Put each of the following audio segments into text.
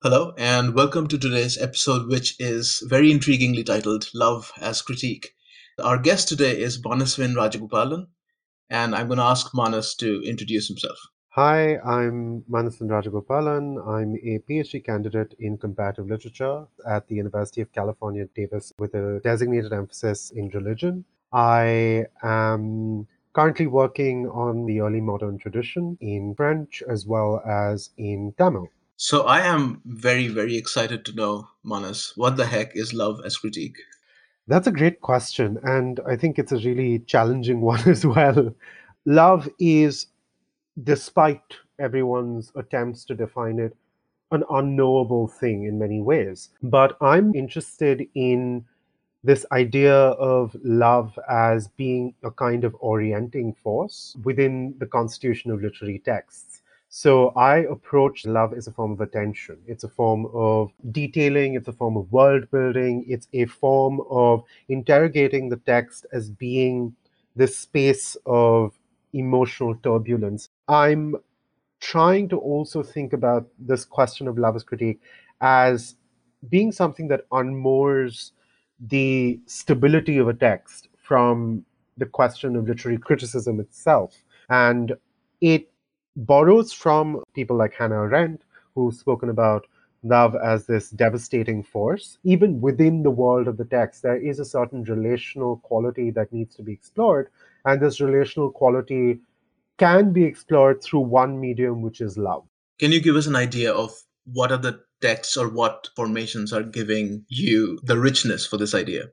Hello, and welcome to today's episode, which is very intriguingly titled Love as Critique. Our guest today is Manaswin Rajagopalan, and I'm going to ask Manas to introduce himself. Hi, I'm Manaswin Rajagopalan. I'm a PhD candidate in comparative literature at the University of California, Davis, with a designated emphasis in religion. I am currently working on the early modern tradition in French as well as in Tamil. So I am very, very excited to know, Manas, what the heck is love as critique? That's a great question. And I think it's a really challenging one as well. Love is, despite everyone's attempts to define it, an unknowable thing in many ways. But I'm interested in this idea of love as being a kind of orienting force within the constitution of literary texts. So I approach love as a form of attention. It's a form of detailing, it's a form of world building, it's a form of interrogating the text as being this space of emotional turbulence. I'm trying to also think about this question of love as critique as being something that unmoors the stability of a text from the question of literary criticism itself. And it borrows from people like Hannah Arendt, who've spoken about love as this devastating force. Even within the world of the text, there is a certain relational quality that needs to be explored. And this relational quality can be explored through one medium, which is love. Can you give us an idea of what are the texts or what formations are giving you the richness for this idea?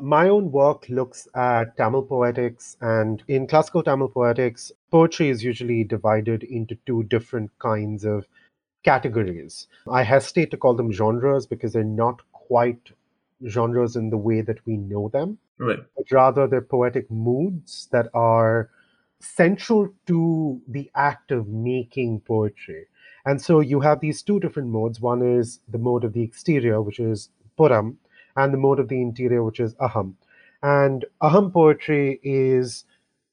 My own work looks at Tamil poetics, and in classical Tamil poetics, poetry is usually divided into two different kinds of categories. I hesitate to call them genres because they're not quite genres in the way that we know them, Right. but rather they're poetic moods that are central to the act of making poetry. And so you have these two different modes. One is the mode of the exterior, which is Puram, and the mode of the interior, which is Aham. And Aham poetry is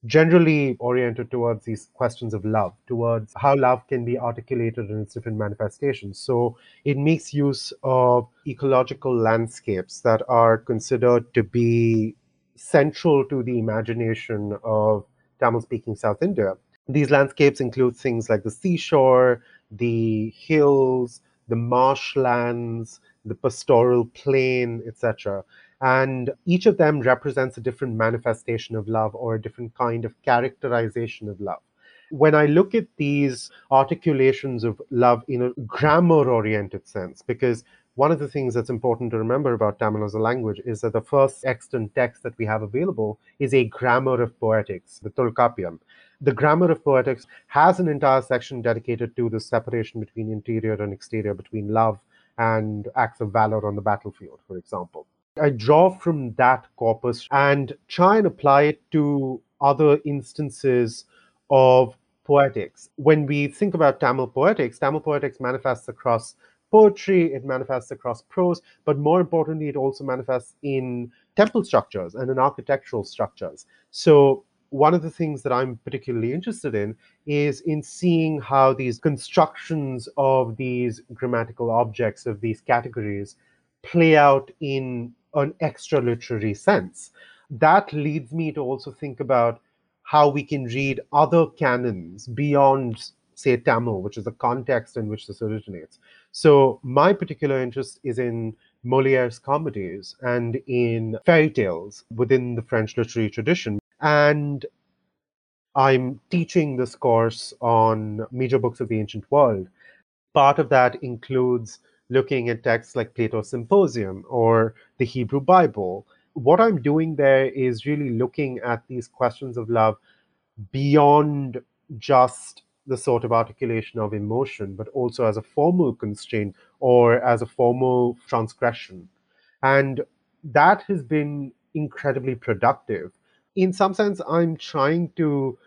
generally oriented towards these questions of love, towards how love can be articulated in its different manifestations. So it makes use of ecological landscapes that are considered to be central to the imagination of Tamil speaking South India. These landscapes include things like the seashore, the hills, the marshlands, the pastoral plain, etc. And each of them represents a different manifestation of love or a different kind of characterization of love. When I look at these articulations of love in a grammar oriented sense, because one of the things that's important to remember about Tamil as a language is that the first extant text that we have available is a grammar of poetics, the Tolkappiyam. The grammar of poetics has an entire section dedicated to the separation between interior and exterior, between love and acts of valor on the battlefield, for example. I draw from that corpus and try and apply it to other instances of poetics. When we think about Tamil poetics, Tamil poetics manifests across poetry, it manifests across prose, but more importantly, it also manifests in temple structures and in architectural structures. So, one of the things that I'm particularly interested in is in seeing how these constructions of these grammatical objects, of these categories, play out in an extra literary sense. That leads me to also think about how we can read other canons beyond, say, Tamil, which is the context in which this originates. So, my particular interest is in Moliere's comedies and in fairy tales within the French literary tradition. And I'm teaching this course on major books of the ancient world. Part of that includes looking at texts like Plato's Symposium or the Hebrew Bible. What I'm doing there is really looking at these questions of love beyond just the sort of articulation of emotion, but also as a formal constraint or as a formal transgression. And that has been incredibly productive. In some sense, I'm trying to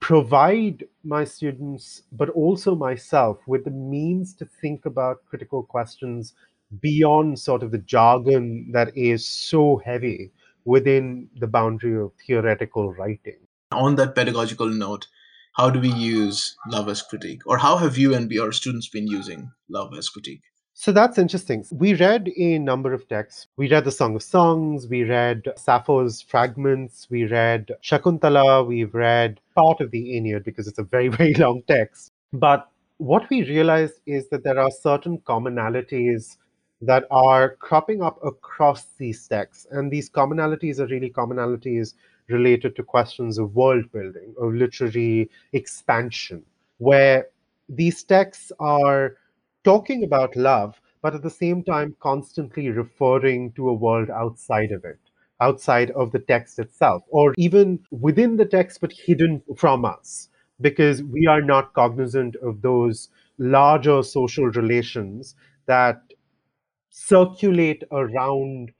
provide my students, but also myself, with the means to think about critical questions beyond sort of the jargon that is so heavy within the boundary of theoretical writing. On that pedagogical note, how do we use love as critique? Or how have you and your students been using love as critique? So that's interesting. We read a number of texts. We read the Song of Songs, we read Sappho's Fragments, we read Shakuntala, we've read part of the Aeneid because it's a very, very long text. But what we realized is that there are certain commonalities that are cropping up across these texts. And these commonalities are really commonalities related to questions of world building, of literary expansion, where these texts are talking about love, but at the same time constantly referring to a world outside of it, outside of the text itself, or even within the text but hidden from us, because we are not cognizant of those larger social relations that circulate around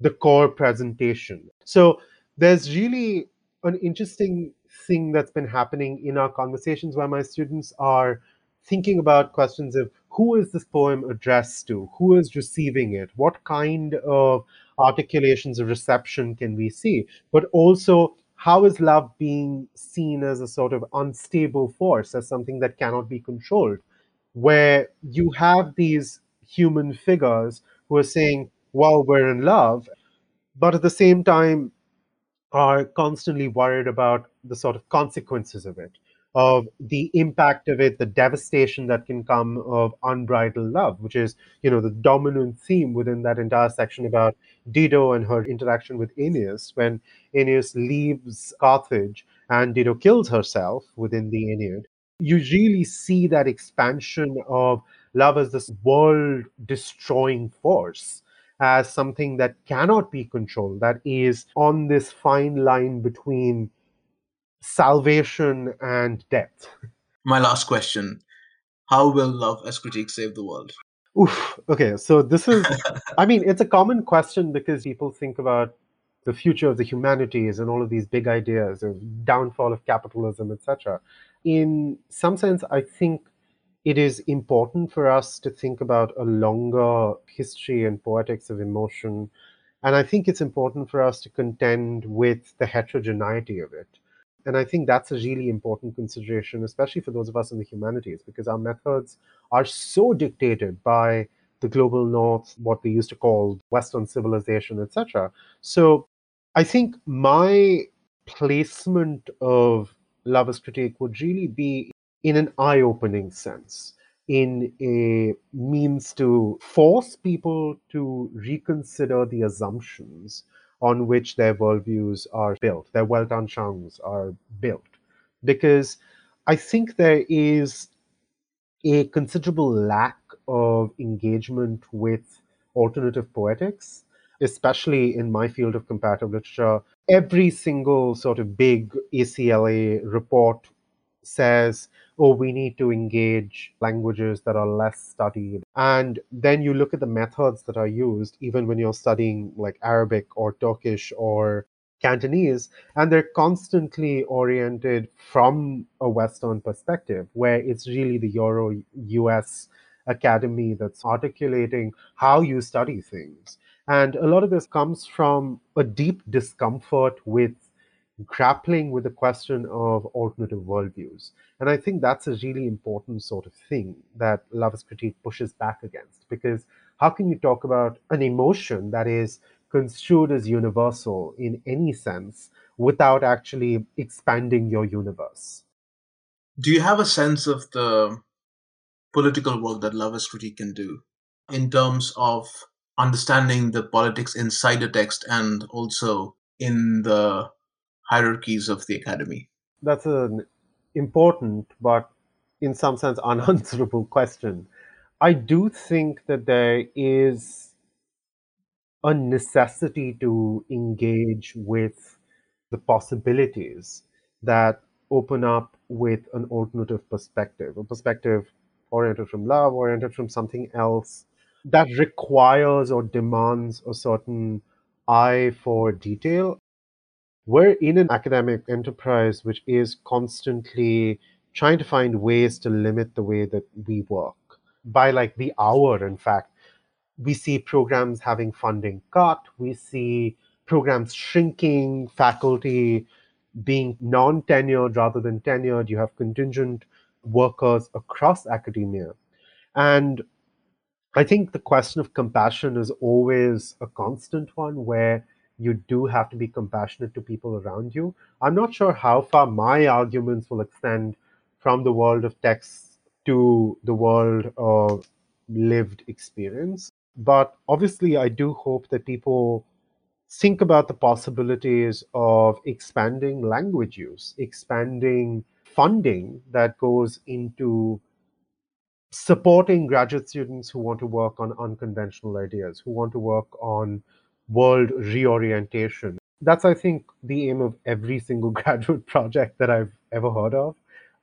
the core presentation. So there's really an interesting thing that's been happening in our conversations where my students are thinking about questions of who is this poem addressed to? Who is receiving it? What kind of articulations of reception can we see? But also, how is love being seen as a sort of unstable force, as something that cannot be controlled? Where you have these human figures who are saying, well, we're in love, but at the same time are constantly worried about the sort of consequences of it of the impact of it, the devastation that can come of unbridled love, which is, you know, the dominant theme within that entire section about Dido and her interaction with Aeneas. When Aeneas leaves Carthage and Dido kills herself within the Aeneid, you really see that expansion of love as this world destroying force as something that cannot be controlled, that is on this fine line between salvation and death. My last question How will love as critique save the world? Oof. Okay, so this is, I mean, it's a common question because people think about the future of the humanities and all of these big ideas of downfall of capitalism, etc. In some sense, I think it is important for us to think about a longer history and poetics of emotion. And I think it's important for us to contend with the heterogeneity of it. And I think that's a really important consideration, especially for those of us in the humanities, because our methods are so dictated by the global north, what we used to call Western civilization, etc. So I think my placement of love as critique would really be in an eye opening sense, in a means to force people to reconsider the assumptions on which their worldviews are built, their Weltanschauungs are built. Because I think there is a considerable lack of engagement with alternative poetics, especially in my field of comparative literature. Every single sort of big ACLA report says oh, we need to engage languages that are less studied. And then you look at the methods that are used, even when you're studying like Arabic or Turkish or Cantonese, and they're constantly oriented from a Western perspective, where it's really the Euro US academy that's articulating how you study things. And a lot of this comes from a deep discomfort with grappling with the question of alternative worldviews. And I think that's a really important sort of thing that Love as Critique pushes back against. Because how can you talk about an emotion that is construed as universal in any sense without actually expanding your universe? Do you have a sense of the political work that Love as Critique can do in terms of understanding the politics inside the text and also in the hierarchies of the academy? That's an important but in some sense unanswerable question. I do think that there is a necessity to engage with the possibilities that open up with an alternative perspective, a perspective oriented from love, oriented from something else that requires or demands a certain eye for detail. We're in an academic enterprise which is constantly trying to find ways to limit the way that we work. By like the hour, in fact, we see programs having funding cut, we see programs shrinking, faculty being non tenured rather than tenured, you have contingent workers across academia. And I think the question of compassion is always a constant one where you do have to be compassionate to people around you. I'm not sure how far my arguments will extend from the world of text to the world of lived experience. But obviously, I do hope that people think about the possibilities of expanding language use, expanding funding that goes into supporting graduate students who want to work on unconventional ideas, who want to work on world reorientation. That's, I think, the aim of every single graduate project that I've ever heard of.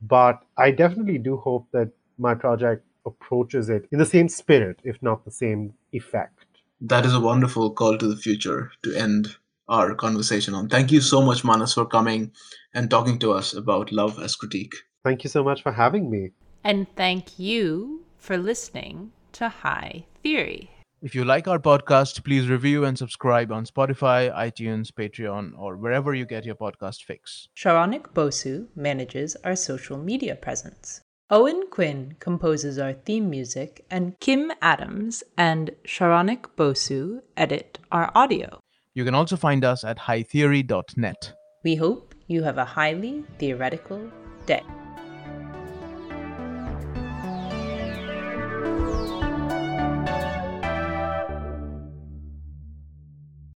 But I definitely do hope that my project approaches it in the same spirit, if not the same effect. That is a wonderful call to the future to end our conversation on. Thank you so much, Manas, for coming and talking to us about love as critique. Thank you so much for having me. And thank you for listening to High Theory. If you like our podcast, please review and subscribe on Spotify, iTunes, Patreon, or wherever you get your podcast fix. Saronik Bosu manages our social media presence. Owen Quinn composes our theme music, and Kim Adams and Saronik Bosu edit our audio. You can also find us at hightheory.net. We hope you have a highly theoretical day.